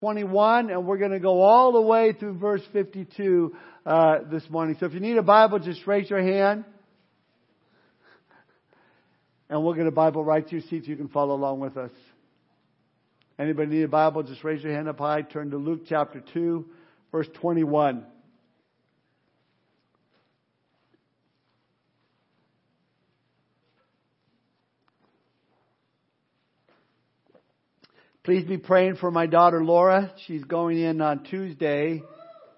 21, and we're going to go all the way through verse 52 uh, this morning. So if you need a Bible, just raise your hand. And we'll get a Bible right to your seat so you can follow along with us. Anybody need a Bible? Just raise your hand up high. Turn to Luke chapter 2, verse 21. Please be praying for my daughter Laura. She's going in on Tuesday.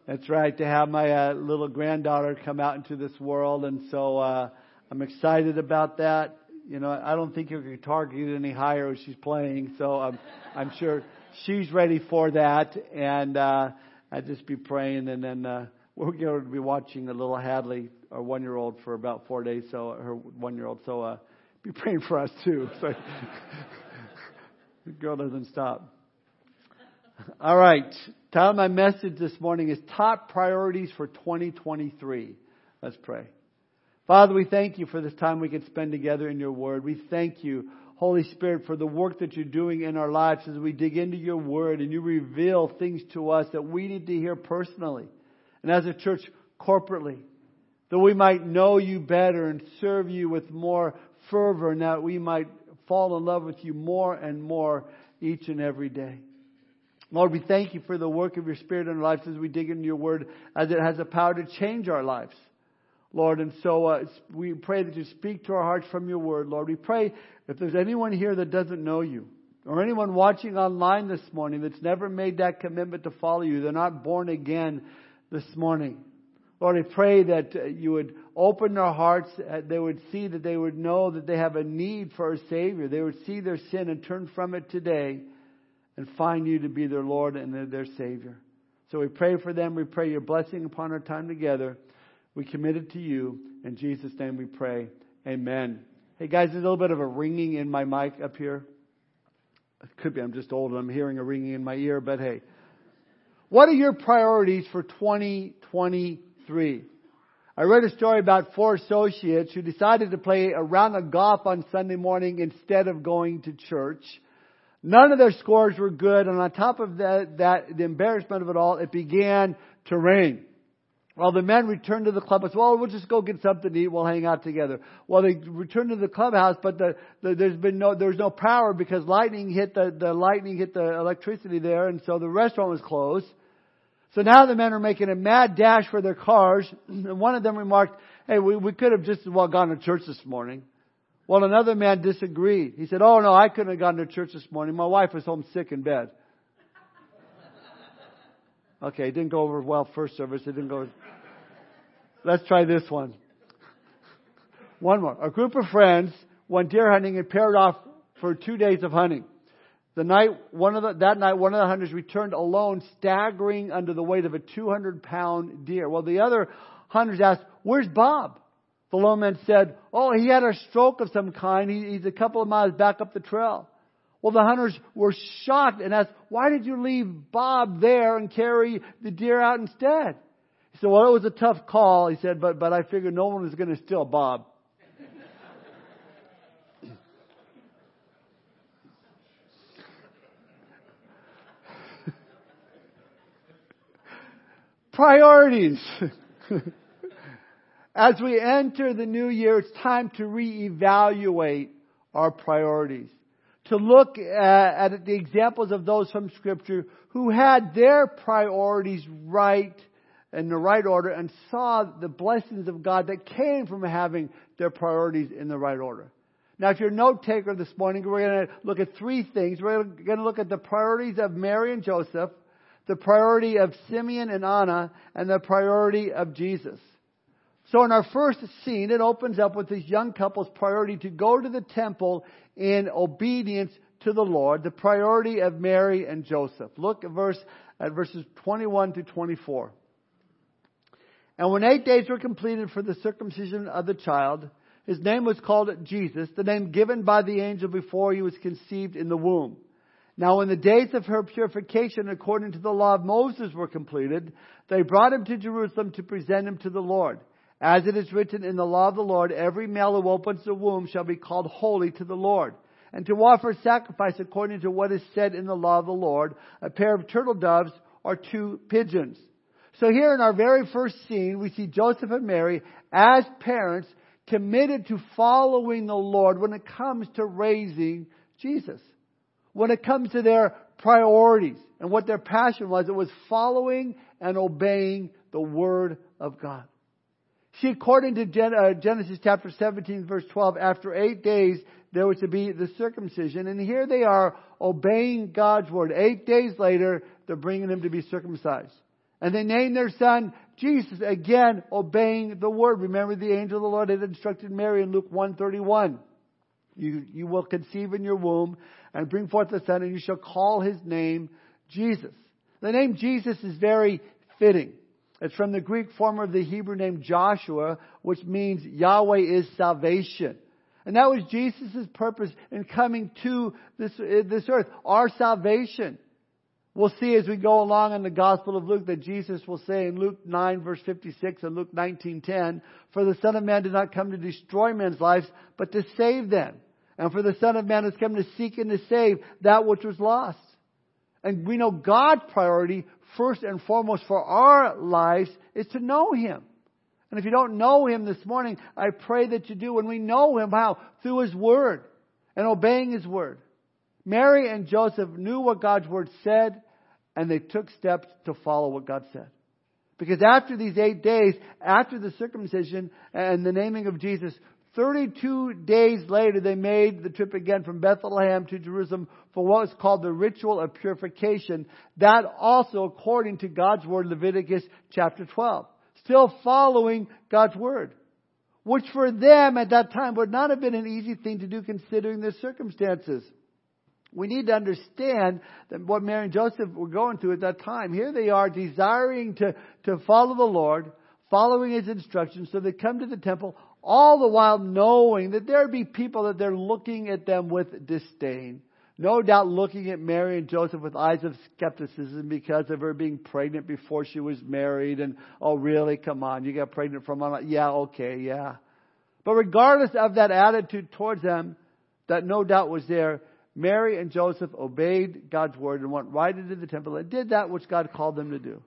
That's right, to have my uh, little granddaughter come out into this world. And so uh, I'm excited about that. You know, I don't think guitar can get any higher as she's playing. So I'm, I'm sure she's ready for that. And uh, I just be praying. And then uh, we're going to be watching the little Hadley, our one year old, for about four days. So her one year old. So uh, be praying for us too. So. The girl doesn't stop. All right. Title my message this morning is Top Priorities for 2023. Let's pray. Father, we thank you for this time we can spend together in your word. We thank you, Holy Spirit, for the work that you're doing in our lives as we dig into your word and you reveal things to us that we need to hear personally and as a church corporately. That we might know you better and serve you with more fervor and that we might fall in love with you more and more each and every day. Lord, we thank you for the work of your Spirit in our lives as we dig into your word, as it has the power to change our lives. Lord, and so uh, we pray that you speak to our hearts from your word, Lord. We pray if there's anyone here that doesn't know you, or anyone watching online this morning that's never made that commitment to follow you, they're not born again this morning. Lord, I pray that uh, you would open their hearts, uh, they would see that they would know that they have a need for a Savior. They would see their sin and turn from it today and find you to be their Lord and their Savior. So we pray for them. We pray your blessing upon our time together. We commit it to you. In Jesus' name we pray. Amen. Hey guys, there's a little bit of a ringing in my mic up here. It could be I'm just old and I'm hearing a ringing in my ear, but hey. What are your priorities for 2023? 3. I read a story about four associates who decided to play a round of golf on Sunday morning instead of going to church. None of their scores were good, and on top of that, that the embarrassment of it all, it began to rain. Well, the men returned to the club and said, well, we'll just go get something to eat. We'll hang out together. Well, they returned to the clubhouse, but the, the, there's been no, there was no power because lightning hit the, the lightning hit the electricity there, and so the restaurant was closed. So now the men are making a mad dash for their cars, and one of them remarked, hey, we, we could have just as well gone to church this morning. Well, another man disagreed. He said, oh no, I couldn't have gone to church this morning. My wife was home sick in bed. Okay, it didn't go over well first service. It didn't go. Let's try this one. One more. A group of friends went deer hunting and paired off for two days of hunting. The night, one of the, that night, one of the hunters returned alone, staggering under the weight of a 200 pound deer. Well, the other hunters asked, where's Bob? The lone man said, oh, he had a stroke of some kind. He, he's a couple of miles back up the trail. Well, the hunters were shocked and asked, why did you leave Bob there and carry the deer out instead? He said, well, it was a tough call. He said, but, but I figured no one was going to steal Bob. Priorities. As we enter the new year, it's time to reevaluate our priorities. To look at, at the examples of those from Scripture who had their priorities right in the right order and saw the blessings of God that came from having their priorities in the right order. Now, if you're a note taker this morning, we're going to look at three things. We're going to look at the priorities of Mary and Joseph, the priority of Simeon and Anna, and the priority of Jesus. So in our first scene, it opens up with this young couple's priority to go to the temple in obedience to the Lord, the priority of Mary and Joseph. Look at verse, at verses 21 to 24. And when eight days were completed for the circumcision of the child, his name was called Jesus, the name given by the angel before he was conceived in the womb. Now when the days of her purification according to the law of Moses were completed, they brought him to Jerusalem to present him to the Lord. As it is written in the law of the Lord, every male who opens the womb shall be called holy to the Lord. and to offer sacrifice according to what is said in the law of the Lord, a pair of turtle doves or two pigeons. So here in our very first scene, we see Joseph and Mary as parents committed to following the Lord when it comes to raising Jesus. When it comes to their priorities and what their passion was, it was following and obeying the Word of God. See, according to uh, Genesis chapter 17 verse 12, after eight days, there was to be the circumcision. And here they are obeying God's word. Eight days later, they're bringing him to be circumcised. And they named their son Jesus, again, obeying the word. Remember the angel of the Lord had instructed Mary in Luke 131. You, you will conceive in your womb and bring forth a son and you shall call his name Jesus. The name Jesus is very fitting. It's from the Greek form of the Hebrew name Joshua, which means Yahweh is salvation. And that was Jesus' purpose in coming to this, eh, this earth. Our salvation. We'll see as we go along in the Gospel of Luke that Jesus will say in Luke 9 verse 56 and Luke 19:10, "For the Son of Man did not come to destroy men's lives, but to save them. And for the Son of Man has come to seek and to save that which was lost." And we know God's priority first and foremost for our lives is to know Him. And if you don't know Him this morning, I pray that you do. When we know Him, how? Through His Word and obeying His Word. Mary and Joseph knew what God's Word said, and they took steps to follow what God said. Because after these eight days, after the circumcision and the naming of Jesus, 32 days later, they made the trip again from Bethlehem to Jerusalem for what was called the ritual of purification. That also according to God's word, Leviticus chapter 12. Still following God's word. Which for them at that time would not have been an easy thing to do considering their circumstances. We need to understand that what Mary and Joseph were going through at that time. Here they are desiring to, to follow the Lord, following His instructions, so they come to the temple all the while knowing that there would be people that they're looking at them with disdain. No doubt looking at Mary and Joseph with eyes of skepticism because of her being pregnant before she was married and, oh really, come on, you got pregnant from, yeah, okay, yeah. But regardless of that attitude towards them, that no doubt was there, Mary and Joseph obeyed God's word and went right into the temple and did that which God called them to do.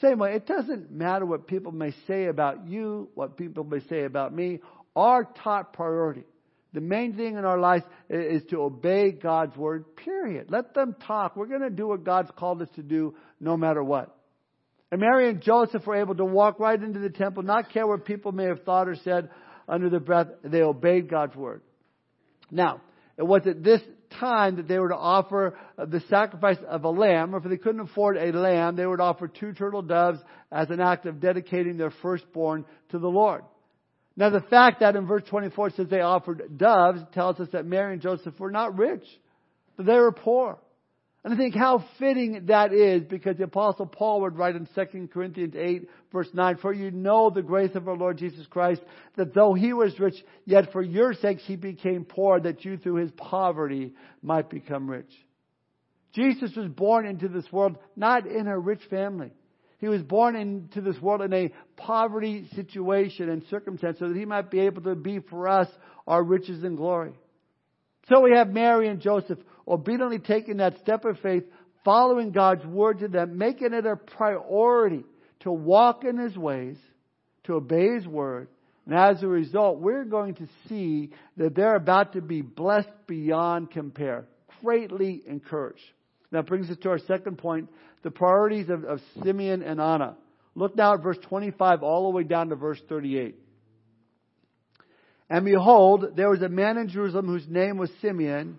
Same way, it doesn't matter what people may say about you, what people may say about me. Our top priority, the main thing in our lives is to obey God's word, period. Let them talk. We're going to do what God's called us to do no matter what. And Mary and Joseph were able to walk right into the temple, not care what people may have thought or said under their breath. They obeyed God's word. Now, it was at this time that they were to offer uh, the sacrifice of a lamb, or if they couldn't afford a lamb, they would offer two turtle doves as an act of dedicating their firstborn to the Lord. Now the fact that in verse 24 it says they offered doves tells us that Mary and Joseph were not rich, that they were poor. And I think how fitting that is because the apostle Paul would write in 2 Corinthians 8 verse 9, For you know the grace of our Lord Jesus Christ, that though he was rich, yet for your sakes he became poor, that you through his poverty might become rich. Jesus was born into this world not in a rich family. He was born into this world in a poverty situation and circumstance so that he might be able to be for us our riches and glory. So we have Mary and Joseph obediently taking that step of faith, following God's word to them, making it a priority to walk in His ways, to obey His word. And as a result, we're going to see that they're about to be blessed beyond compare, greatly encouraged. That brings us to our second point, the priorities of, of Simeon and Anna. Look now at verse 25 all the way down to verse 38. And behold, there was a man in Jerusalem whose name was Simeon,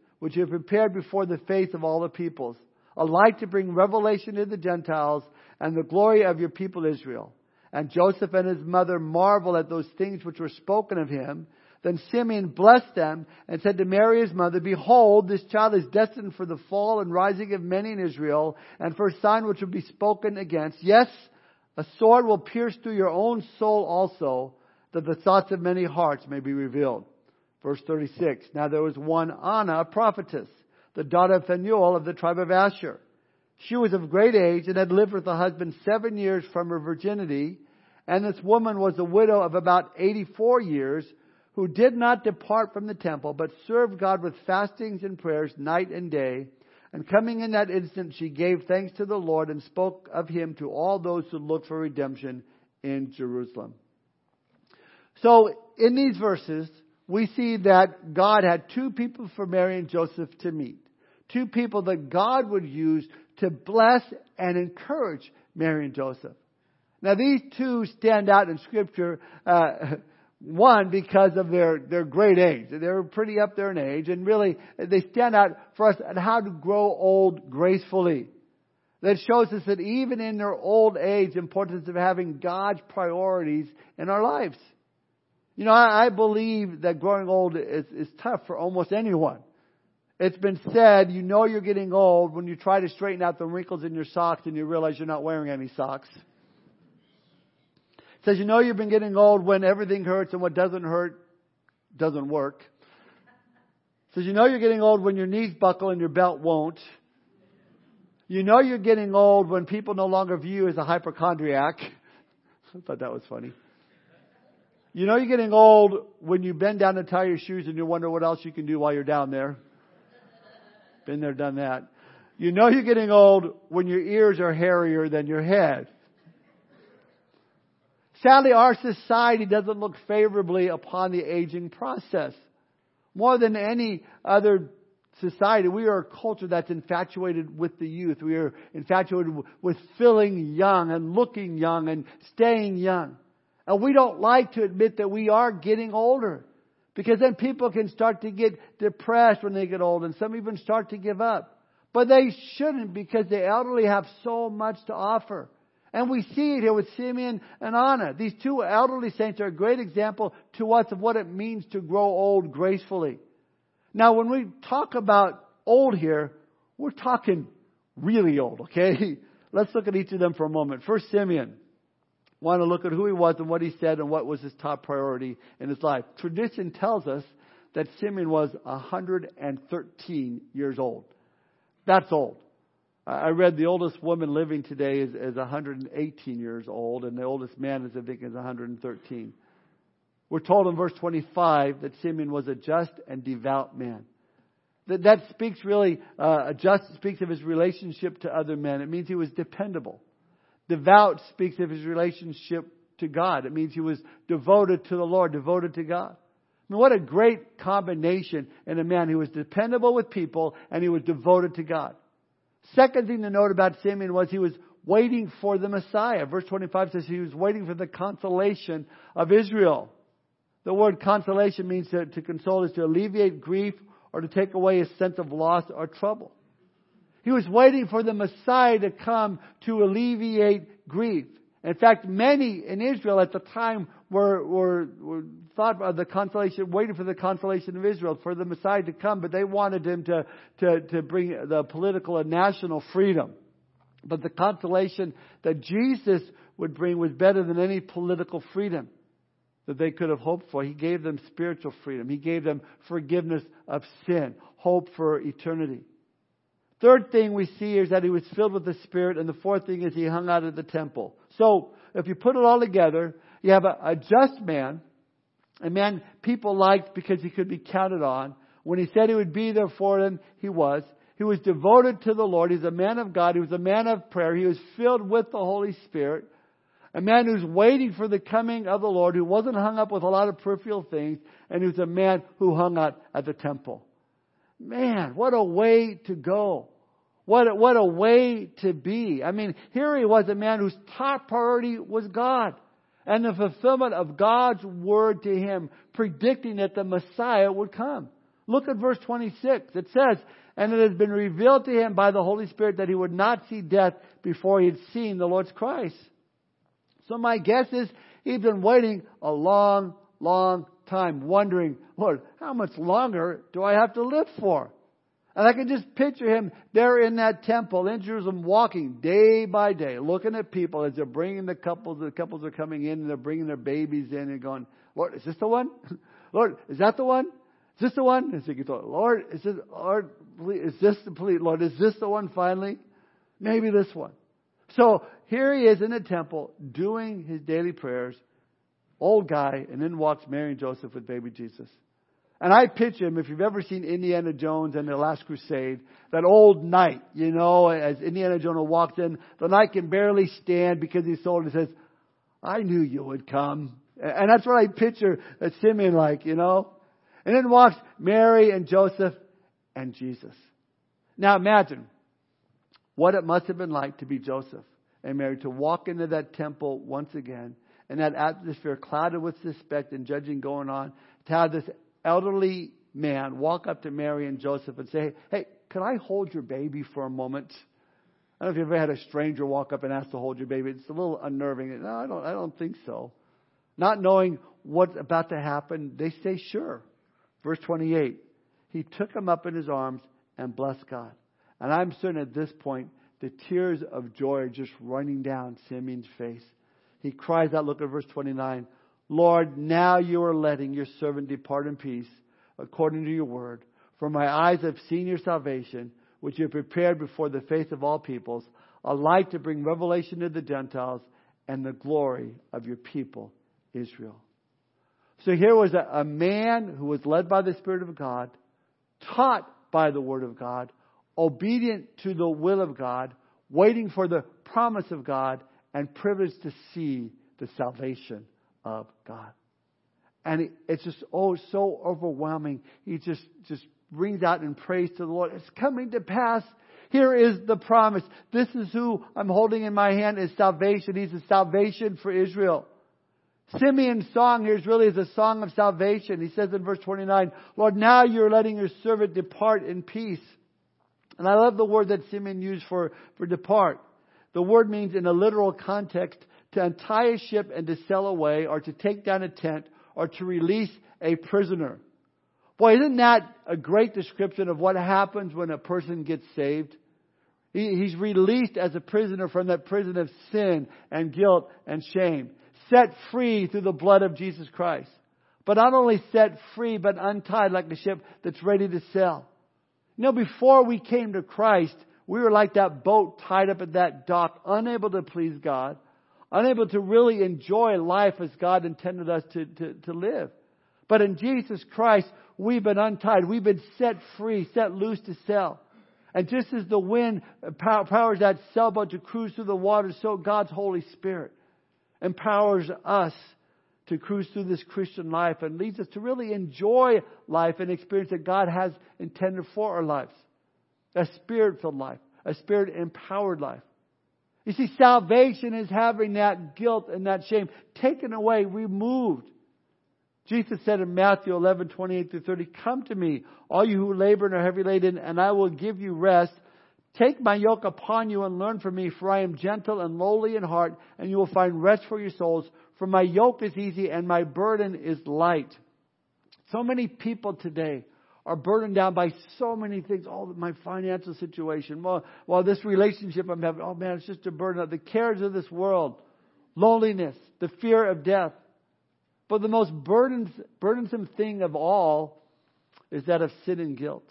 which you have prepared before the face of all the peoples, a light to bring revelation to the Gentiles and the glory of your people Israel. And Joseph and his mother marveled at those things which were spoken of him. Then Simeon blessed them and said to Mary his mother, Behold, this child is destined for the fall and rising of many in Israel, and for a sign which will be spoken against. Yes, a sword will pierce through your own soul also, that the thoughts of many hearts may be revealed. Verse 36. Now there was one Anna, a prophetess, the daughter of Phanuel of the tribe of Asher. She was of great age and had lived with her husband seven years from her virginity, and this woman was a widow of about 84 years, who did not depart from the temple, but served God with fastings and prayers night and day. And coming in that instant, she gave thanks to the Lord and spoke of him to all those who looked for redemption in Jerusalem. So, in these verses, we see that God had two people for Mary and Joseph to meet. Two people that God would use to bless and encourage Mary and Joseph. Now, these two stand out in Scripture. Uh, one, because of their, their great age. They're pretty up there in age, and really, they stand out for us on how to grow old gracefully. That shows us that even in their old age, importance of having God's priorities in our lives. You know, I, I believe that growing old is, is tough for almost anyone. It's been said, you know you're getting old when you try to straighten out the wrinkles in your socks and you realize you're not wearing any socks says, you know you've been getting old when everything hurts and what doesn't hurt doesn't work. Says, you know you're getting old when your knees buckle and your belt won't. You know you're getting old when people no longer view you as a hypochondriac. I thought that was funny. You know you're getting old when you bend down to tie your shoes and you wonder what else you can do while you're down there. Been there, done that. You know you're getting old when your ears are hairier than your head. Sadly, our society doesn't look favorably upon the aging process. More than any other society, we are a culture that's infatuated with the youth. We are infatuated with feeling young and looking young and staying young. And we don't like to admit that we are getting older. Because then people can start to get depressed when they get old and some even start to give up. But they shouldn't because the elderly have so much to offer. And we see it here with Simeon and Anna. These two elderly saints are a great example to us of what it means to grow old gracefully. Now, when we talk about old here, we're talking really old, okay? Let's look at each of them for a moment. First, Simeon. Want to look at who he was and what he said and what was his top priority in his life. Tradition tells us that Simeon was 113 years old. That's old. I read the oldest woman living today is, is 118 years old, and the oldest man is, I think, is 113. We're told in verse 25 that Simeon was a just and devout man. That, that speaks really, uh, just speaks of his relationship to other men. It means he was dependable. Devout speaks of his relationship to God. It means he was devoted to the Lord, devoted to God. I mean, what a great combination in a man who was dependable with people and he was devoted to God. Second thing to note about Simeon was he was waiting for the Messiah. Verse 25 says he was waiting for the consolation of Israel. The word consolation means to, to console is to alleviate grief or to take away a sense of loss or trouble. He was waiting for the Messiah to come to alleviate grief. In fact, many in Israel at the time were, were, were thought of the consolation, waiting for the consolation of Israel, for the Messiah to come, but they wanted him to, to, to bring the political and national freedom. But the consolation that Jesus would bring was better than any political freedom that they could have hoped for. He gave them spiritual freedom. He gave them forgiveness of sin, hope for eternity. Third thing we see is that he was filled with the Spirit, and the fourth thing is he hung out at the temple. So, if you put it all together, you have a, a just man, a man people liked because he could be counted on. When he said he would be there for them, he was. He was devoted to the Lord. He's a man of God. He was a man of prayer. He was filled with the Holy Spirit. A man who's waiting for the coming of the Lord, who wasn't hung up with a lot of peripheral things, and who's a man who hung out at the temple. Man, what a way to go. What a, what a way to be. I mean, here he was a man whose top priority was God and the fulfillment of God's word to him, predicting that the Messiah would come. Look at verse 26. It says, And it has been revealed to him by the Holy Spirit that he would not see death before he had seen the Lord's Christ. So my guess is he's been waiting a long, long time wondering, Lord, how much longer do I have to live for? And I can just picture him there in that temple in Jerusalem walking day by day, looking at people as they're bringing the couples, the couples are coming in and they're bringing their babies in and going, Lord, is this the one? Lord, is that the one? Is this the one? And so you thought, Lord, is this, Lord, is this the please, Lord, is this the one finally? Maybe this one. So here he is in the temple doing his daily prayers, old guy, and then walks Mary and Joseph with baby Jesus. And I picture him, if you've ever seen Indiana Jones and the Last Crusade, that old knight, you know, as Indiana Jones walks in, the knight can barely stand because he's old and says, I knew you would come. And that's what I picture Simeon like, you know. And then walks Mary and Joseph and Jesus. Now imagine what it must have been like to be Joseph and Mary, to walk into that temple once again, and that atmosphere clouded with suspect and judging going on, to have this elderly man walk up to Mary and Joseph and say, Hey, can I hold your baby for a moment? I don't know if you've ever had a stranger walk up and ask to hold your baby. It's a little unnerving. No, I don't, I don't think so. Not knowing what's about to happen, they say, Sure. Verse 28 He took him up in his arms and blessed God. And I'm certain at this point, the tears of joy are just running down Simeon's face. He cries out, look at verse 29. Lord, now you are letting your servant depart in peace according to your word. For my eyes have seen your salvation, which you have prepared before the face of all peoples, a light to bring revelation to the Gentiles and the glory of your people, Israel. So here was a, a man who was led by the Spirit of God, taught by the Word of God, obedient to the will of God, waiting for the promise of God, and privileged to see the salvation of God. And it's just, oh, so overwhelming. He just, just brings out in praise to the Lord. It's coming to pass. Here is the promise. This is who I'm holding in my hand is salvation. He's a salvation for Israel. Simeon's song here is really is a song of salvation. He says in verse 29, Lord, now you're letting your servant depart in peace. And I love the word that Simeon used for, for depart. The word means in a literal context to untie a ship and to sail away, or to take down a tent, or to release a prisoner. Boy, isn't that a great description of what happens when a person gets saved? He, he's released as a prisoner from that prison of sin and guilt and shame, set free through the blood of Jesus Christ. But not only set free, but untied like a ship that's ready to sail. You know, before we came to Christ, we were like that boat tied up at that dock, unable to please God, unable to really enjoy life as God intended us to, to, to live. But in Jesus Christ, we've been untied. We've been set free, set loose to sail. And just as the wind powers that sailboat to cruise through the water, so God's Holy Spirit empowers us to cruise through this Christian life and leads us to really enjoy life and experience that God has intended for our lives. A spirit filled life, a spirit empowered life. You see, salvation is having that guilt and that shame taken away, removed. Jesus said in Matthew 11, 28 through 30, Come to me, all you who labor and are heavy laden, and I will give you rest. Take my yoke upon you and learn from me, for I am gentle and lowly in heart, and you will find rest for your souls. For my yoke is easy and my burden is light. So many people today are burdened down by so many things. Oh, my financial situation. Well, well, this relationship I'm having. Oh man, it's just a burden. The cares of this world, loneliness, the fear of death. But the most burdensome thing of all is that of sin and guilt.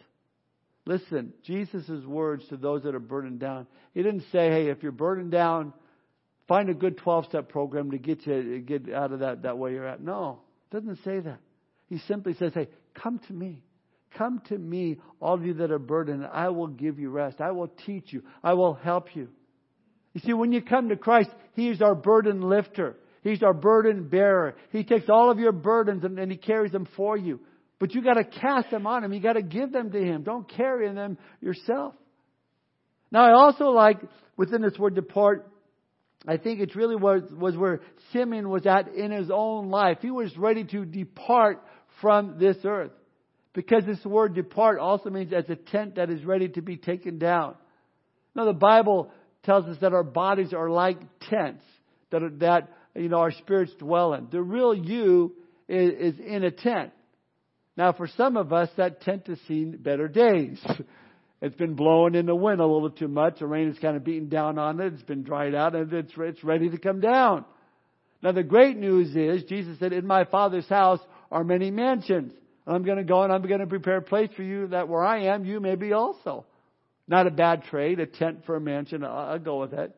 Listen, Jesus' words to those that are burdened down. He didn't say, hey, if you're burdened down, find a good 12 step program to get you get out of that, that way you're at. No, doesn't say that. He simply says, hey, come to me. Come to me, all of you that are burdened, I will give you rest. I will teach you. I will help you. You see, when you come to Christ, He is our burden lifter. He's our burden bearer. He takes all of your burdens and, and He carries them for you. But you gotta cast them on Him. You gotta give them to Him. Don't carry them yourself. Now I also like, within this word depart, I think it really was, was where Simeon was at in his own life. He was ready to depart from this earth. Because this word depart also means as a tent that is ready to be taken down. Now the Bible tells us that our bodies are like tents that, are, that you know our spirits dwell in. The real you is, is in a tent. Now, for some of us, that tent has seen better days. It's been blowing in the wind a little too much. The rain is kind of beating down on it. It's been dried out and it's, it's ready to come down. Now the great news is, Jesus said, in my Father's house are many mansions. I'm going to go and I'm going to prepare a place for you that where I am, you may be also. Not a bad trade, a tent for a mansion. I'll, I'll go with it.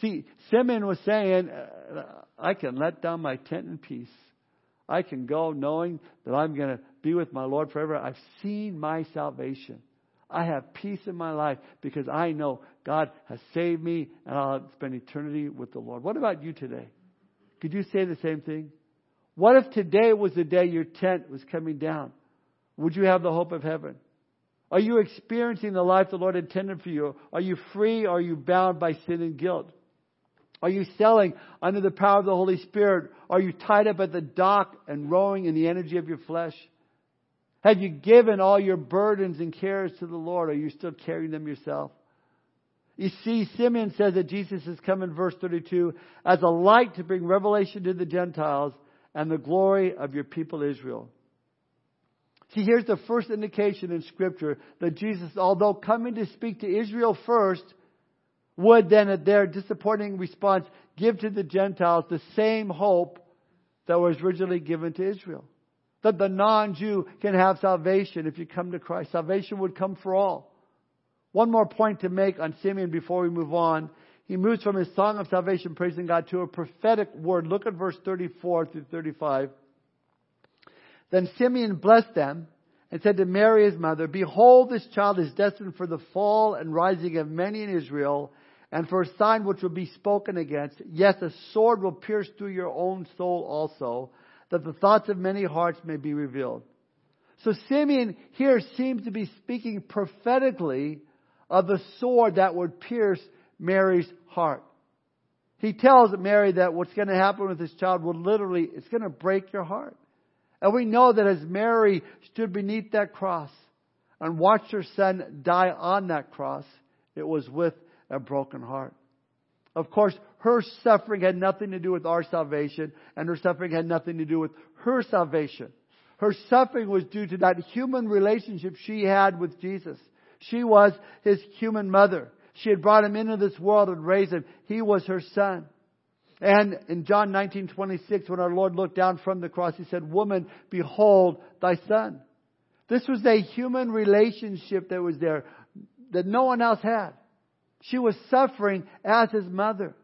See, Simeon was saying, uh, I can let down my tent in peace. I can go knowing that I'm going to be with my Lord forever. I've seen my salvation. I have peace in my life because I know God has saved me and I'll spend eternity with the Lord. What about you today? Could you say the same thing? What if today was the day your tent was coming down? Would you have the hope of heaven? Are you experiencing the life the Lord intended for you? Are you free or are you bound by sin and guilt? Are you selling under the power of the Holy Spirit? Are you tied up at the dock and rowing in the energy of your flesh? Have you given all your burdens and cares to the Lord? Or are you still carrying them yourself? You see, Simeon says that Jesus has come in verse 32 as a light to bring revelation to the Gentiles and the glory of your people Israel. See, here's the first indication in Scripture that Jesus, although coming to speak to Israel first, would then, at their disappointing response, give to the Gentiles the same hope that was originally given to Israel that the non-Jew can have salvation if you come to Christ. Salvation would come for all. One more point to make on Simeon before we move on. He moves from his song of salvation, praising God, to a prophetic word. Look at verse 34 through 35. Then Simeon blessed them and said to Mary his mother, Behold, this child is destined for the fall and rising of many in Israel, and for a sign which will be spoken against. Yes, a sword will pierce through your own soul also that the thoughts of many hearts may be revealed. So Simeon here seems to be speaking prophetically of the sword that would pierce Mary's heart. He tells Mary that what's going to happen with this child will literally, it's going to break your heart. And we know that as Mary stood beneath that cross and watched her son die on that cross, it was with a broken heart. Of course, her suffering had nothing to do with our salvation, and her suffering had nothing to do with her salvation. Her suffering was due to that human relationship she had with Jesus. She was his human mother. She had brought him into this world and raised him. He was her son. And in John 19:26 when our Lord looked down from the cross he said, "Woman, behold thy son." This was a human relationship that was there that no one else had. She was suffering as his mother.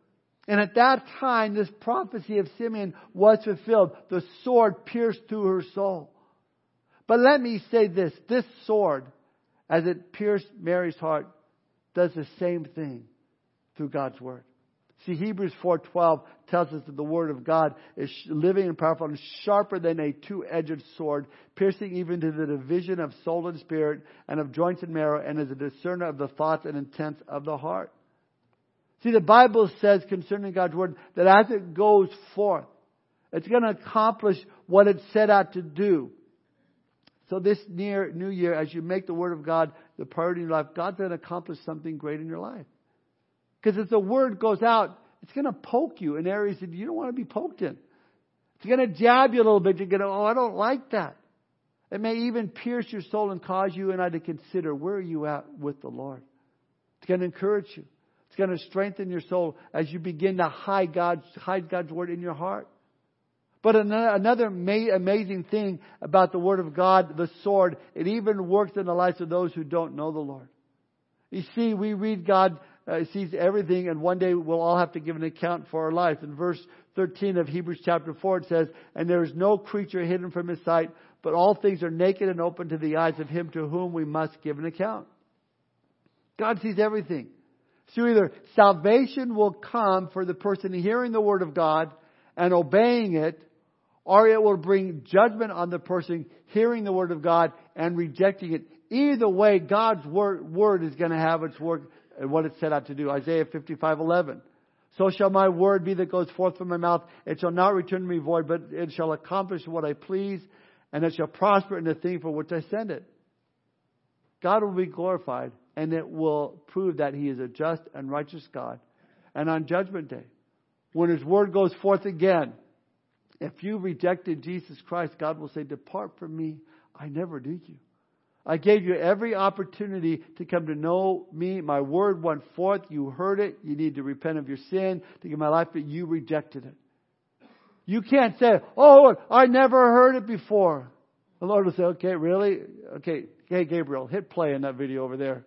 And at that time, this prophecy of Simeon was fulfilled. The sword pierced through her soul. But let me say this this sword, as it pierced Mary's heart, does the same thing through God's Word. See, Hebrews 4.12 tells us that the Word of God is living and powerful and sharper than a two-edged sword, piercing even to the division of soul and spirit and of joints and marrow, and is a discerner of the thoughts and intents of the heart. See, the Bible says concerning God's Word that as it goes forth, it's going to accomplish what it set out to do. So this near new year, as you make the Word of God the priority in your life, God's going to accomplish something great in your life. Because as the Word goes out, it's going to poke you in areas that you don't want to be poked in. It's going to jab you a little bit. You're going to, oh, I don't like that. It may even pierce your soul and cause you and I to consider where are you at with the Lord. It's going to encourage you. It's going to strengthen your soul as you begin to hide God's, hide God's Word in your heart. But another amazing thing about the Word of God, the sword, it even works in the lives of those who don't know the Lord. You see, we read God uh, sees everything, and one day we'll all have to give an account for our life. In verse 13 of Hebrews chapter 4, it says, And there is no creature hidden from his sight, but all things are naked and open to the eyes of him to whom we must give an account. God sees everything. So either salvation will come for the person hearing the word of God and obeying it, or it will bring judgment on the person hearing the word of God and rejecting it. Either way, God's word, word is going to have its work and what it set out to do. Isaiah 55:11. So shall my word be that goes forth from my mouth. It shall not return to me void, but it shall accomplish what I please, and it shall prosper in the thing for which I send it. God will be glorified, and it will prove that He is a just and righteous God. And on Judgment Day, when His word goes forth again, If you rejected Jesus Christ, God will say, Depart from me. I never knew you. I gave you every opportunity to come to know me. My word went forth. You heard it. You need to repent of your sin to give my life, but you rejected it. You can't say, Oh Lord, I never heard it before. The Lord will say, Okay, really? Okay, hey Gabriel, hit play in that video over there.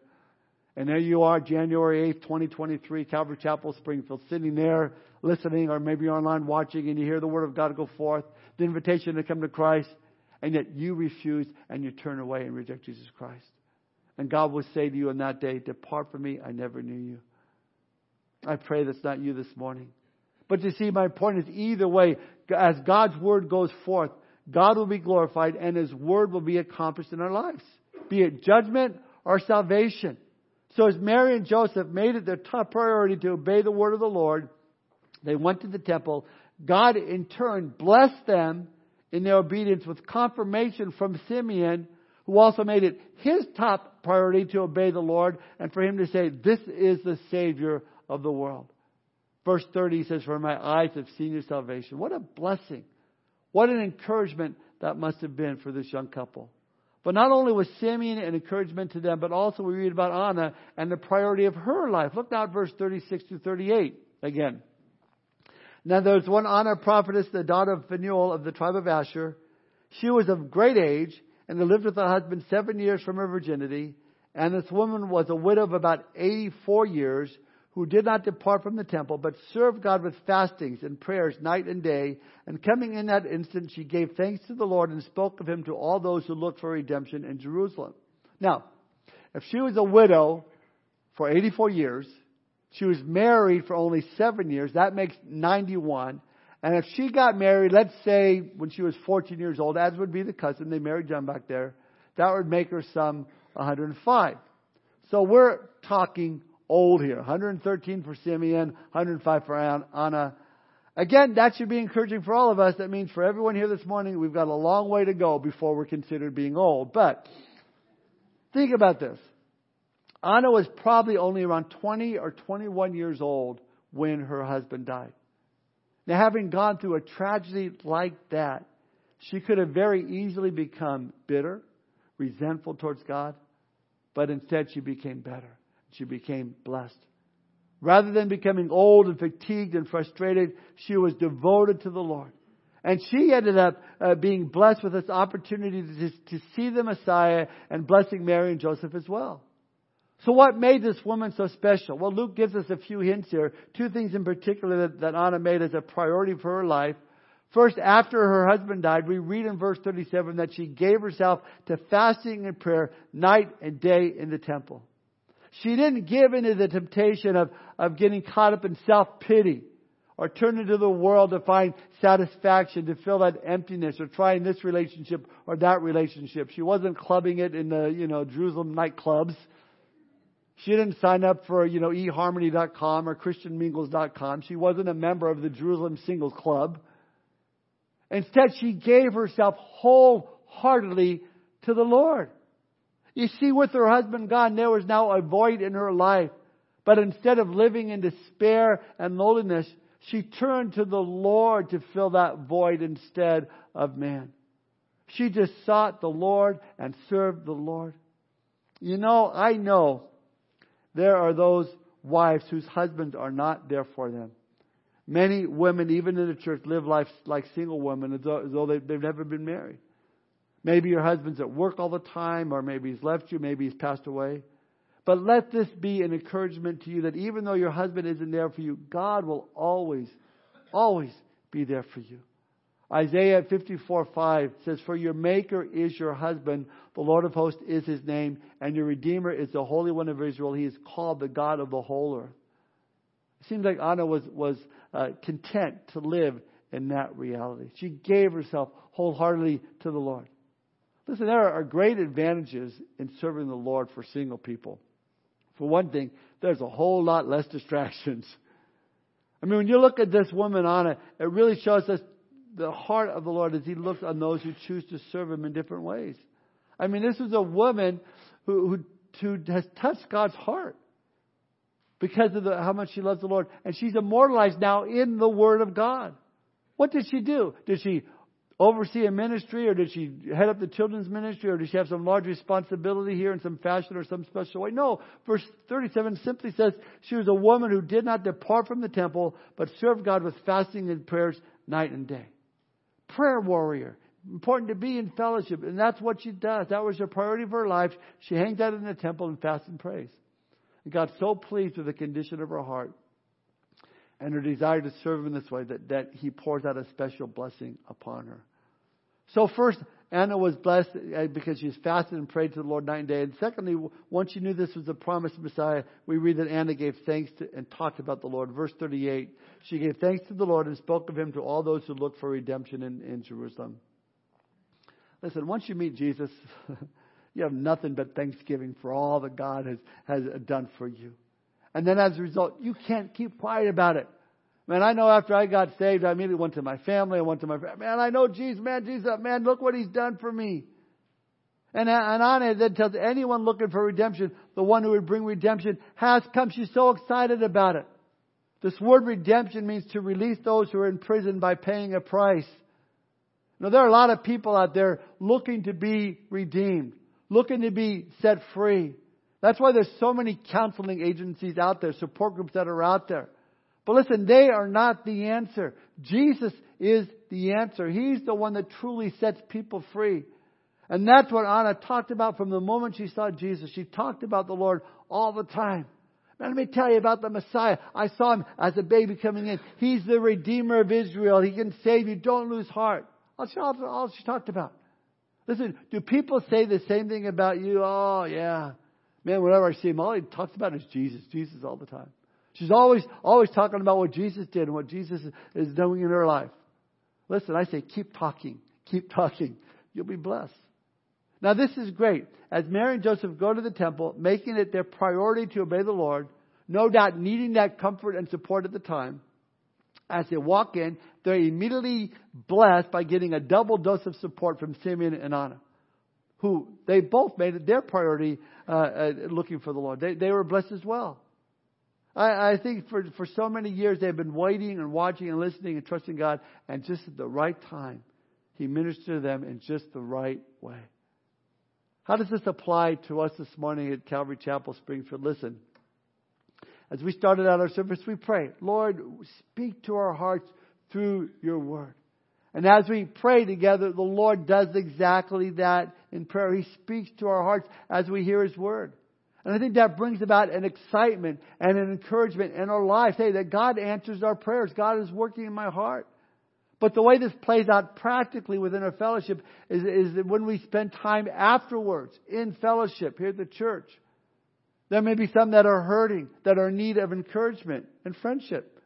And there you are, January 8th, 2023, Calvary Chapel, Springfield, sitting there listening, or maybe you're online watching and you hear the Word of God go forth, the invitation to come to Christ, and yet you refuse and you turn away and reject Jesus Christ. And God will say to you on that day, Depart from me, I never knew you. I pray that's not you this morning. But you see, my point is either way, as God's Word goes forth, God will be glorified and His Word will be accomplished in our lives, be it judgment or salvation. So as Mary and Joseph made it their top priority to obey the Word of the Lord, they went to the temple. God in turn blessed them in their obedience with confirmation from Simeon, who also made it his top priority to obey the Lord and for him to say, This is the Savior of the world. Verse 30 says, For my eyes have seen your salvation. What a blessing. What an encouragement that must have been for this young couple. But not only was Simeon an encouragement to them, but also we read about Anna and the priority of her life. Look now at verse 36 to 38 again. Now there was one Anna prophetess, the daughter of Phanuel of the tribe of Asher. She was of great age and had lived with her husband seven years from her virginity. And this woman was a widow of about 84 years who did not depart from the temple, but served God with fastings and prayers night and day. And coming in that instant, she gave thanks to the Lord and spoke of him to all those who looked for redemption in Jerusalem. Now, if she was a widow for 84 years, she was married for only seven years. That makes 91. And if she got married, let's say when she was 14 years old, as would be the custom, they married John back there, that would make her some 105. So we're talking old here. 113 for Simeon, 105 for Anna. Again, that should be encouraging for all of us. That means for everyone here this morning, we've got a long way to go before we're considered being old. But think about this. Anna was probably only around 20 or 21 years old when her husband died. Now, having gone through a tragedy like that, she could have very easily become bitter, resentful towards God, but instead she became better. She became blessed. Rather than becoming old and fatigued and frustrated, she was devoted to the Lord. And she ended up uh, being blessed with this opportunity to, to see the Messiah and blessing Mary and Joseph as well. So what made this woman so special? Well, Luke gives us a few hints here. Two things in particular that, that Anna made as a priority for her life. First, after her husband died, we read in verse 37 that she gave herself to fasting and prayer night and day in the temple. She didn't give into the temptation of, of getting caught up in self-pity or turning to the world to find satisfaction, to fill that emptiness or trying this relationship or that relationship. She wasn't clubbing it in the, you know, Jerusalem nightclubs. She didn't sign up for, you know, eharmony.com or christianmingles.com. She wasn't a member of the Jerusalem Singles Club. Instead, she gave herself wholeheartedly to the Lord. You see, with her husband gone, there was now a void in her life. But instead of living in despair and loneliness, she turned to the Lord to fill that void instead of man. She just sought the Lord and served the Lord. You know, I know there are those wives whose husbands are not there for them. Many women, even in the church, live life like single women as though, they've never been married. Maybe your husband's at work all the time, or maybe he's left you, maybe he's passed away. But let this be an encouragement to you that even though your husband isn't there for you, God will always, always be there for you. Isaiah 54 5 says, For your Maker is your husband, the Lord of hosts is his name, and your Redeemer is the Holy One of Israel. He is called the God of the whole earth. It seems like Anna was, was uh, content to live in that reality. She gave herself wholeheartedly to the Lord. Listen, there are great advantages in serving the Lord for single people. For one thing, there's a whole lot less distractions. I mean, when you look at this woman, Anna, it really shows us the heart of the Lord as He looks on those who choose to serve Him in different ways. I mean, this is a woman who, who, who has touched God's heart because of the, how much she loves the Lord. And she's immortalized now in the Word of God. What did she do? Did she oversee a ministry or did she head up the children's ministry or did she have some large responsibility here in some fashion or some special way? No. Verse 37 simply says she was a woman who did not depart from the temple but served God with fasting and prayers night and day. Prayer warrior. Important to be in fellowship. And that's what she does. That was her priority of her life. She hangs out in the temple and fasts and prays. And God's so pleased with the condition of her heart and her desire to serve him in this way that, that he pours out a special blessing upon her. So first, Anna was blessed uh, because she fasted and prayed to the Lord night and day. And secondly, once she knew this was the promised Messiah, we read that Anna gave thanks to, and talked about the Lord. Verse 38, she gave thanks to the Lord and spoke of him to all those who looked for redemption in, in Jerusalem. Listen, once you meet Jesus, you have nothing but thanksgiving for all that God has, has done for you. And then as a result, you can't keep quiet about it. Man, I know after I got saved, I immediately went to my family. I went to my man. I know Jesus, man, Jesus, man, look what He's done for me. And uh, and Anna then tells anyone looking for redemption, the one who would bring redemption has come. She's so excited about it. This word redemption means to release those who are in prison by paying a price. Now there are a lot of people out there looking to be redeemed, looking to be set free. That's why there's so many counseling agencies out there, support groups that are out there. But listen, they are not the answer. Jesus is the answer. He's the one that truly sets people free. And that's what Anna talked about from the moment she saw Jesus. She talked about the Lord all the time. Now, let me tell you about the Messiah. I saw him as a baby coming in. He's the Redeemer of Israel. He can save you. Don't lose heart. That's all, all she talked about. Listen, do people say the same thing about you? Oh, yeah. Man, whenever I see him, all he talks about is Jesus. Jesus all the time. She's always, always talking about what Jesus did and what Jesus is doing in her life. Listen, I say keep talking. Keep talking. You'll be blessed. Now this is great. As Mary and Joseph go to the temple, making it their priority to obey the Lord, no doubt needing that comfort and support at the time, as they walk in, they're immediately blessed by getting a double dose of support from Simeon and Anna, who they both made it their priority uh, uh, looking for the Lord. They, they were blessed as well. I, I think for, for so many years they've been waiting and watching and listening and trusting God, and just at the right time, He ministered to them in just the right way. How does this apply to us this morning at Calvary Chapel Springfield? Listen, as we started out our service, we pray, Lord, speak to our hearts through your word. And as we pray together, the Lord does exactly that in prayer. He speaks to our hearts as we hear His word. And I think that brings about an excitement and an encouragement in our lives. Hey, that God answers our prayers. God is working in my heart. But the way this plays out practically within our fellowship is, is that when we spend time afterwards in fellowship here at the church, there may be some that are hurting, that are in need of encouragement and friendship.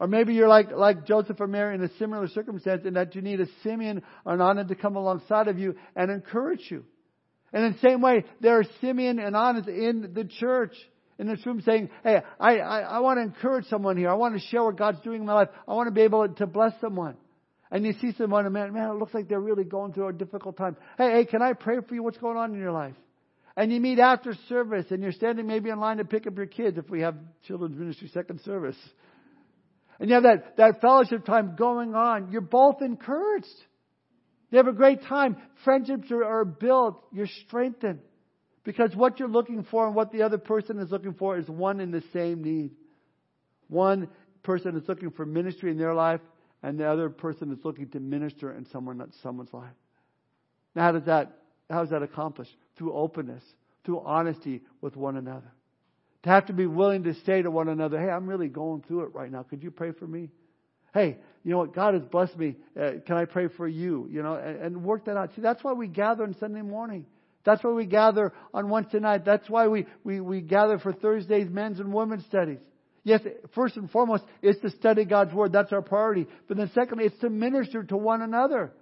Or maybe you're like, like Joseph or Mary in a similar circumstance in that you need a Simeon or an Anna to come alongside of you and encourage you. And in the same way, there are Simeon and Annas in the church, in this room saying, hey, I, I, I want to encourage someone here. I want to share what God's doing in my life. I want to be able to bless someone. And you see someone, and man, man, it looks like they're really going through a difficult time. Hey, hey, can I pray for you? What's going on in your life? And you meet after service, and you're standing maybe in line to pick up your kids if we have children's ministry second service. And you have that, that fellowship time going on. You're both encouraged. You have a great time. Friendships are, are built. You're strengthened. Because what you're looking for and what the other person is looking for is one and the same need. One person is looking for ministry in their life, and the other person is looking to minister in someone someone's life. Now, how does that how is that accomplished? Through openness, through honesty with one another. To have to be willing to say to one another, "Hey, I'm really going through it right now. Could you pray for me?" Hey, you know what? God has blessed me. Uh, can I pray for you? You know, and, and work that out. See, that's why we gather on Sunday morning. That's why we gather on Wednesday night. That's why we, we, we gather for Thursday's men's and women's studies. Yes, first and foremost, it's to study God's Word. That's our priority. But then secondly, it's to minister to one another.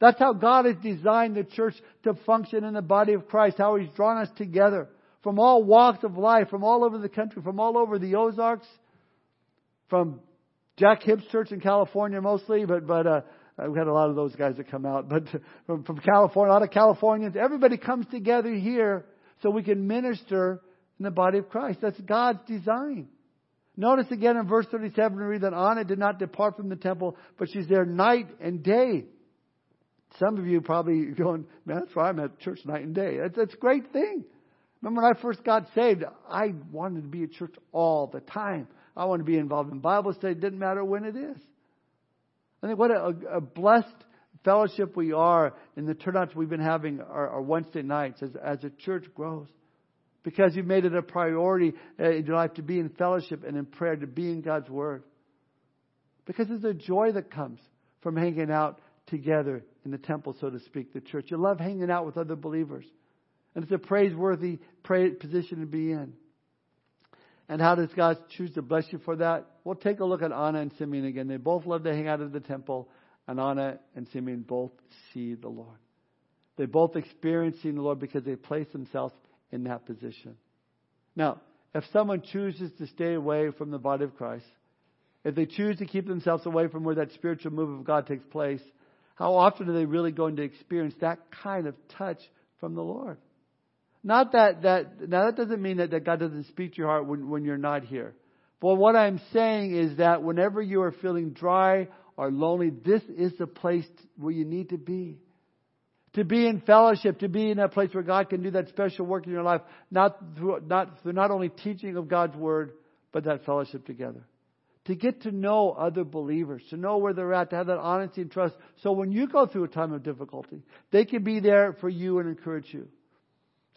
That's how God has designed the church to function in the body of Christ, how He's drawn us together from all walks of life, from all over the country, from all over the Ozarks, from Jack Hibbs Church in California mostly, but but uh, we had a lot of those guys that come out. But from, from California, a lot of Californians. Everybody comes together here so we can minister in the body of Christ. That's God's design. Notice again in verse 37, we read that Anna did not depart from the temple, but she's there night and day. Some of you probably going, man, that's why I'm at church night and day. That's, that's a great thing. Remember when I first got saved, I wanted to be at church all the time. I wanted to be involved in Bible study. It didn't matter when it is. I think what a, a blessed fellowship we are in the turnouts we've been having our, our Wednesday nights as, as the church grows because you've made it a priority uh, in your life to be in fellowship and in prayer, to be in God's Word. Because there's a joy that comes from hanging out together in the temple, so to speak, the church. You love hanging out with other believers. And it's a praiseworthy position to be in. And how does God choose to bless you for that? We'll take a look at Anna and Simeon again. They both love to hang out at the temple, and Anna and Simeon both see the Lord. They both experience seeing the Lord because they place themselves in that position. Now, if someone chooses to stay away from the body of Christ, if they choose to keep themselves away from where that spiritual move of God takes place, how often are they really going to experience that kind of touch from the Lord? Not that, that now that doesn't mean that, that God doesn't speak to your heart when, when you're not here. But what I'm saying is that whenever you are feeling dry or lonely, this is the place where you need to be to be in fellowship, to be in a place where God can do that special work in your life, not through, not through not only teaching of God's Word, but that fellowship together. To get to know other believers, to know where they're at, to have that honesty and trust. So when you go through a time of difficulty, they can be there for you and encourage you.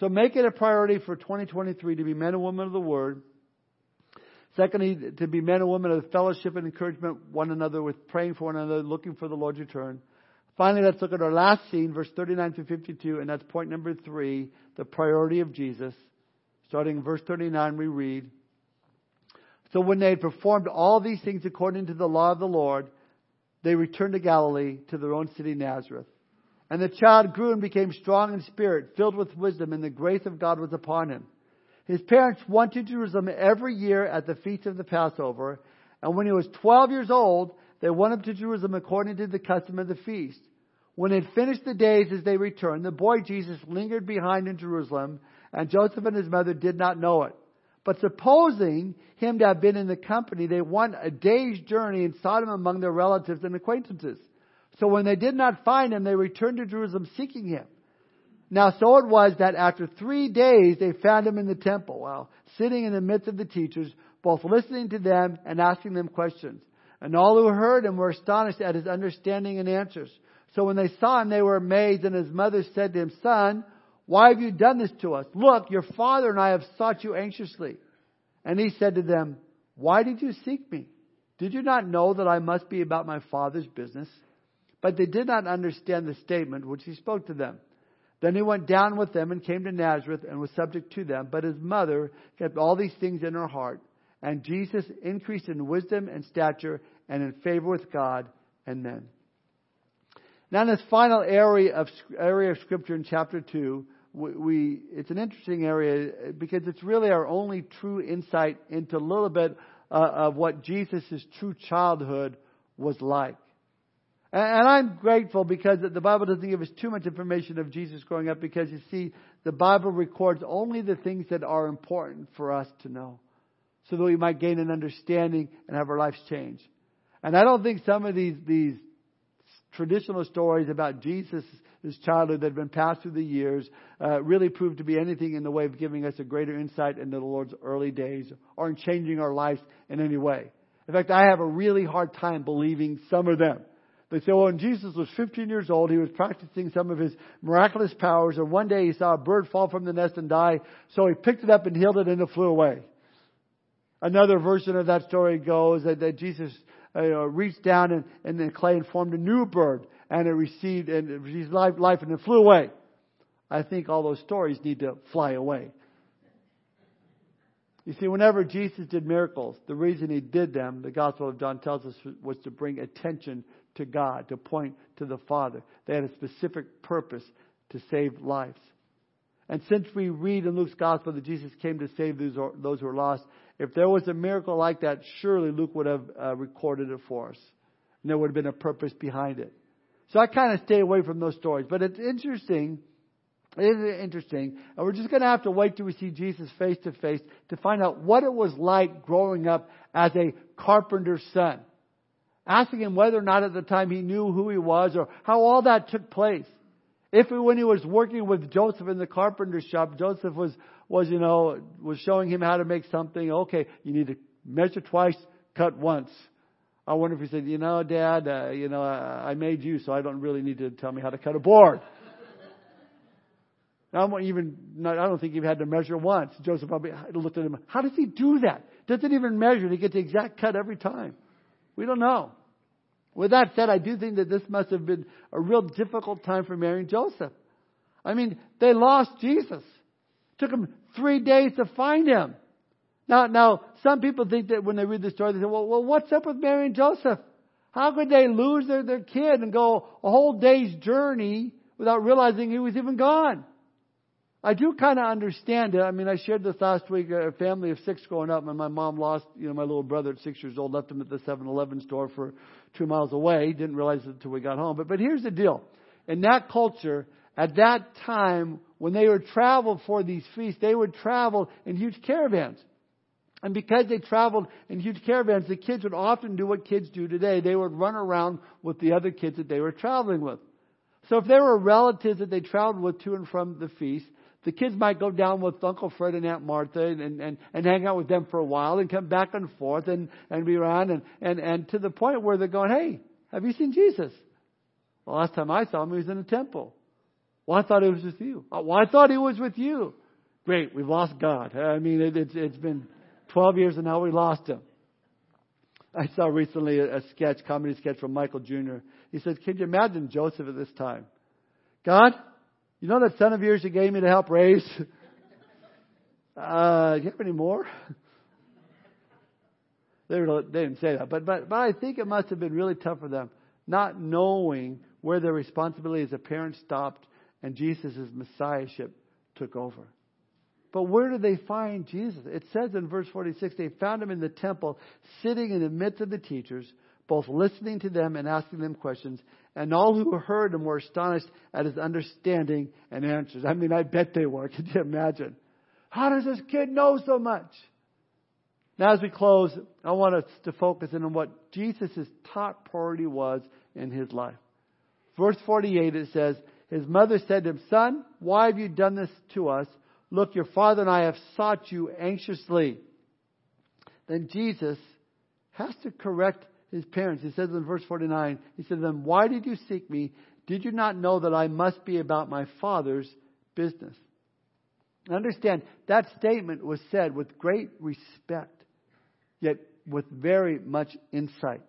So make it a priority for 2023 to be men and women of the Word. Secondly, to be men and women of fellowship and encouragement one another with praying for one another, looking for the Lord's return. Finally, let's look at our last scene, verse 39 to 52, and that's point number three, the priority of Jesus. Starting in verse 39, we read, So when they had performed all these things according to the law of the Lord, they returned to Galilee, to their own city Nazareth. And the child grew and became strong in spirit, filled with wisdom, and the grace of God was upon him. His parents went to Jerusalem every year at the feast of the Passover, and when he was 12 years old, they went up to Jerusalem according to the custom of the feast. When they finished the days as they returned, the boy Jesus lingered behind in Jerusalem, and Joseph and his mother did not know it. But supposing him to have been in the company, they went a day's journey and sought him among their relatives and acquaintances. So when they did not find him, they returned to Jerusalem seeking him. Now so it was that after three days they found him in the temple, while sitting in the midst of the teachers, both listening to them and asking them questions. And all who heard him were astonished at his understanding and answers. So when they saw him, they were amazed, and his mother said to him, Son, why have you done this to us? Look, your father and I have sought you anxiously. And he said to them, Why did you seek me? Did you not know that I must be about my father's business? But they did not understand the statement which he spoke to them. Then he went down with them and came to Nazareth and was subject to them. But his mother kept all these things in her heart. And Jesus increased in wisdom and stature and in favor with God and men. Now, in this final area of area of scripture in chapter two, we, we it's an interesting area because it's really our only true insight into a little bit uh, of what Jesus' true childhood was like. And, I'm grateful because the Bible doesn't give us too much information of Jesus growing up because you see, the Bible records only the things that are important for us to know so that we might gain an understanding and have our lives change. And I don't think some of these, these traditional stories about Jesus' his childhood that have been passed through the years uh, really prove to be anything in the way of giving us a greater insight into the Lord's early days or in changing our lives in any way. In fact, I have a really hard time believing some of them. They say, well, when Jesus was 15 years old, he was practicing some of his miraculous powers, and one day he saw a bird fall from the nest and die, so he picked it up and healed it and it flew away. Another version of that story goes that, that Jesus uh, reached down and, and the clay and formed a new bird, and it received and it received life, life, and it flew away. I think all those stories need to fly away. You see, whenever Jesus did miracles, the reason he did them, the Gospel of John tells us, was to bring attention to God, to point to the Father. They had a specific purpose to save lives. And since we read in Luke's Gospel that Jesus came to save those, who are lost, if there was a miracle like that, surely Luke would have uh, recorded it for us. And there would have been a purpose behind it. So I kind of stay away from those stories. But it's interesting It is interesting. And we're just going to have to wait till we see Jesus face to face to find out what it was like growing up as a carpenter's son. Asking him whether or not at the time he knew who he was or how all that took place. If when he was working with Joseph in the carpenter shop, Joseph was, was, you know, was showing him how to make something. Okay, you need to measure twice, cut once. I wonder if he said, you know, Dad, uh, you know, I, I made you, so I don't really need to tell me how to cut a board. I don't even, I don't think he had to measure once. Joseph probably looked at him. How does he do that? Doesn't even measure. He gets the exact cut every time. We don't know. With that said, I do think that this must have been a real difficult time for Mary and Joseph. I mean, they lost Jesus. It took them three days to find him. Now, now, some people think that when they read the story, they say, well, well what's up with Mary and Joseph? How could they lose their, their kid and go a whole day's journey without realizing he was even gone? I do kind of understand it. I mean, I shared this last week. A family of six growing up, and my mom lost, you know, my little brother at six years old, left him at the 7-Eleven store for two miles away. Didn't realize it until we got home. But but here's the deal: in that culture, at that time, when they would travel for these feasts, they would travel in huge caravans. And because they traveled in huge caravans, the kids would often do what kids do today. They would run around with the other kids that they were traveling with. So if there were relatives that they traveled with to and from the feast, the kids might go down with Uncle Fred and Aunt Martha and, and, and hang out with them for a while and come back and forth and, and be around and, and, and to the point where they're going, hey, have you seen Jesus? The last time I saw him, he was in the temple. Well, I thought he was with you. Oh, well, I thought he was with you. Great, we've lost God. I mean, it, it's, it's been 12 years and now we lost him. I saw recently a, a sketch, comedy sketch from Michael Jr. He said, can you imagine Joseph at this time? God, you know that son of yours you gave me to help raise? uh, do you have any more? they, didn't say that, but, but, but I think it must have been really tough for them, not knowing where their responsibility as a parent stopped and Jesus' messiahship took over. But where did they find Jesus? It says in verse 46 they found him in the temple, sitting in the midst of the teachers, both listening to them and asking them questions. And all who heard him were astonished at his understanding and answers. I mean, I bet they were. Could you imagine? How does this kid know so much? Now, as we close, I want us to focus in on what Jesus' top priority was in his life. Verse 48, it says, His mother said to him, Son, why have you done this to us? Look, your father and I have sought you anxiously. Then Jesus has to correct his parents. He says in verse 49, he said to them, Why did you seek me? Did you not know that I must be about my Father's business? Understand, that statement was said with great respect, yet with very much insight.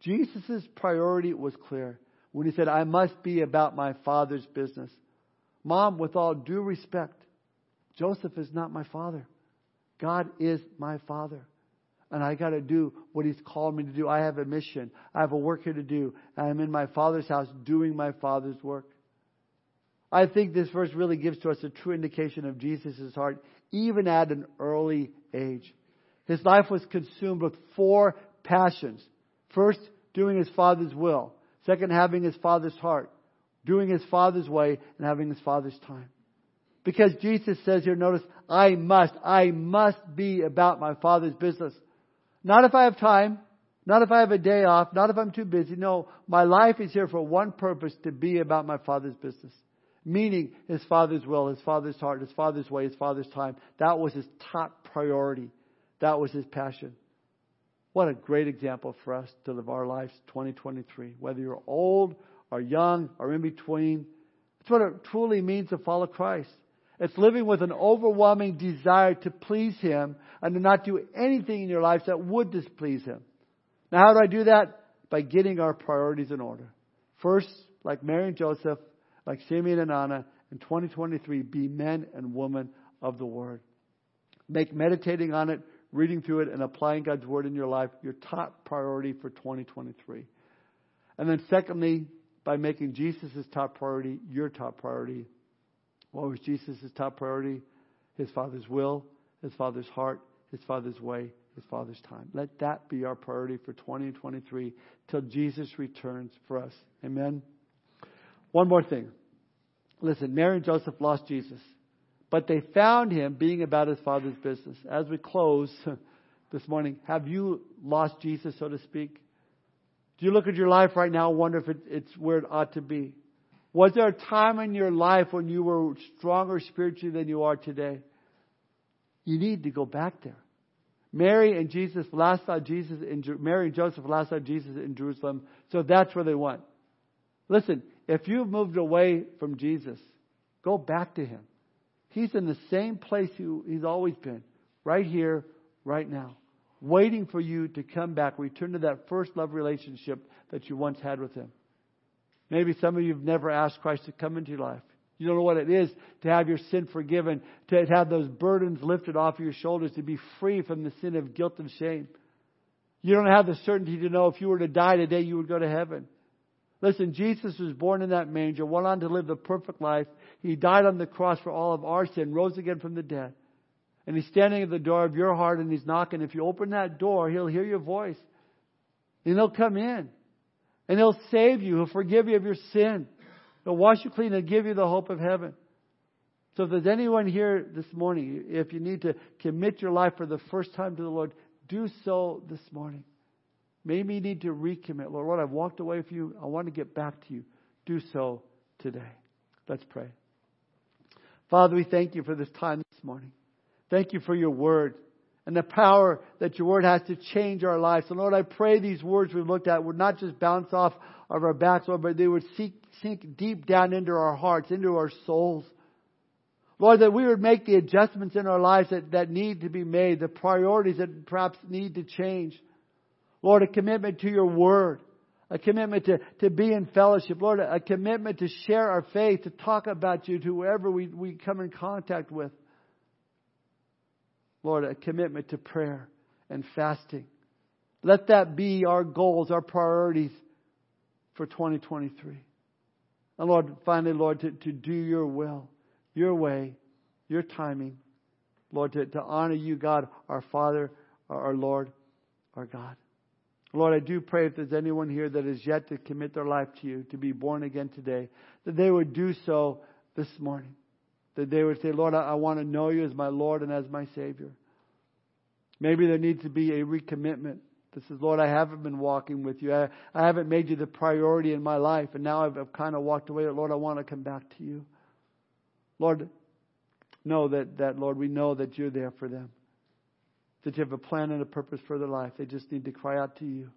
Jesus' priority was clear when he said, I must be about my Father's business. Mom, with all due respect, Joseph is not my father. God is my father and I got to do what He's called me to do. I have a mission. I have a work here to do. And I'm in my Father's house doing my Father's work. I think this verse really gives to us a true indication of Jesus' heart, even at an early age. His life was consumed with four passions. First, doing his Father's will. Second, having his Father's heart. Doing his Father's way and having his Father's time. Because Jesus says here, notice, I must, I must be about my Father's business. Not if I have time, not if I have a day off, not if I'm too busy. No, my life is here for one purpose to be about my Father's business. Meaning His Father's will, His Father's heart, His Father's way, His Father's time. That was His top priority. That was His passion. What a great example for us to live our lives 2023. Whether you're old or young or in between, it's what it truly means to follow Christ. It's living with an overwhelming desire to please Him and to not do anything in your life that would displease Him. Now, how do I do that? By getting our priorities in order. First, like Mary and Joseph, like Simeon and Anna, in 2023, be men and women of the Word. Make meditating on it, reading through it, and applying God's Word in your life your top priority for 2023. And then, secondly, by making Jesus' top priority your top priority what was Jesus' top priority? His Father's will, His Father's heart, His Father's way, His Father's time. Let that be our priority for 2023 till Jesus returns for us. Amen. One more thing. Listen, Mary and Joseph lost Jesus, but they found him being about his father's business. As we close this morning, have you lost Jesus, so to speak? Do you look at your life right now and wonder if it, it's where it ought to be? Was there a time in your life when you were stronger spiritually than you are today? You need to go back there. Mary and Jesus last saw Jesus in Mary and Joseph last saw Jesus in Jerusalem, so that's where they went. Listen, if you've moved away from Jesus, go back to him. He's in the same place he's always been, right here, right now, waiting for you to come back, return to that first love relationship that you once had with him. Maybe some of you have never asked Christ to come into your life. You don't know what it is to have your sin forgiven, to have those burdens lifted off of your shoulders, to be free from the sin of guilt and shame. You don't have the certainty to know if you were to die today, you would go to heaven. Listen, Jesus was born in that manger, went on to live the perfect life. He died on the cross for all of our sin, rose again from the dead. And he's standing at the door of your heart and he's knocking. If you open that door, he'll hear your voice. And he'll come in. And He'll save you. He'll forgive you of your sin. He'll wash you clean and give you the hope of heaven. So if there's anyone here this morning, if you need to commit your life for the first time to the Lord, do so this morning. Maybe you need to recommit. Lord, Lord, I've walked away from you. I want to get back to you. Do so today. Let's pray. Father, we thank you for this time this morning. Thank you for your word and the power that your word has to change our lives. So Lord, I pray these words we've looked at would not just bounce off of our backs, Lord, but they would sink, sink deep down into our hearts, into our souls. Lord, that we would make the adjustments in our lives that, that need to be made, the priorities that perhaps need to change. Lord, a commitment to your word, a commitment to, to be in fellowship. Lord, a commitment to share our faith, to talk about you to whoever we, we come in contact with. Lord, a commitment to prayer and fasting. Let that be our goals, our priorities for 2023. And Lord, finally, Lord, to, to do your will, your way, your timing. Lord, to, to honor you, God, our Father, our Lord, our God. Lord, I do pray if there's anyone here that is yet to commit their life to you, to be born again today, that they would do so this morning that they would say, Lord, I, I want to know you as my Lord and as my Savior. Maybe there needs to be a recommitment. This is, Lord, I haven't been walking with you. I, I haven't made you the priority in my life, and now I've, I've kind of walked away. Lord, I want to come back to you. Lord, know that, that, Lord, we know that you're there for them. That you have a plan and a purpose for their life. They just need to cry out to you.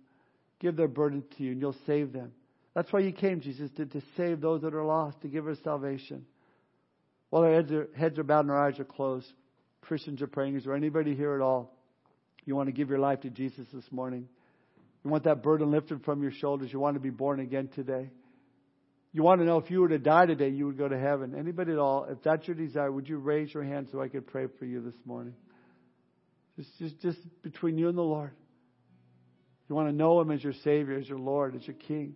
Give their burden to you, and you'll save them. That's why you came, Jesus, to, to save those that are lost, to give us salvation. While our heads are, heads are bowed and our eyes are closed, Christians are praying. Is there anybody here at all? You want to give your life to Jesus this morning? You want that burden lifted from your shoulders? You want to be born again today? You want to know if you were to die today, you would go to heaven. Anybody at all? If that's your desire, would you raise your hand so I could pray for you this morning? Just, just, just between you and the Lord. You want to know Him as your Savior, as your Lord, as your King.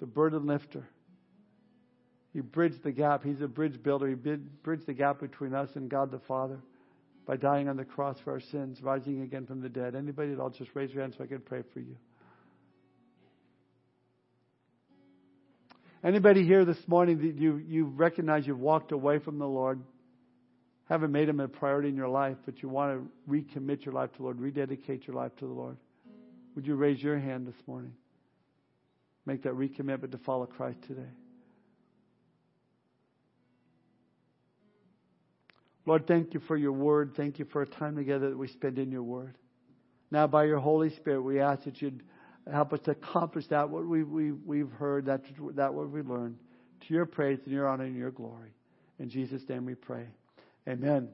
The burden lifter. He bridged the gap. He's a bridge builder. He bridged the gap between us and God the Father by dying on the cross for our sins, rising again from the dead. Anybody at all, just raise your hand so I can pray for you. Anybody here this morning that you, you recognize you've walked away from the Lord, haven't made Him a priority in your life, but you want to recommit your life to the Lord, rededicate your life to the Lord? Would you raise your hand this morning? Make that recommitment to follow Christ today. Lord, thank you for your word. Thank you for a time together that we spend in your word. Now, by your Holy Spirit, we ask that you'd help us to accomplish that what we, we, we've heard, that, that what we learned, to your praise and your honor and your glory. In Jesus' name we pray. Amen.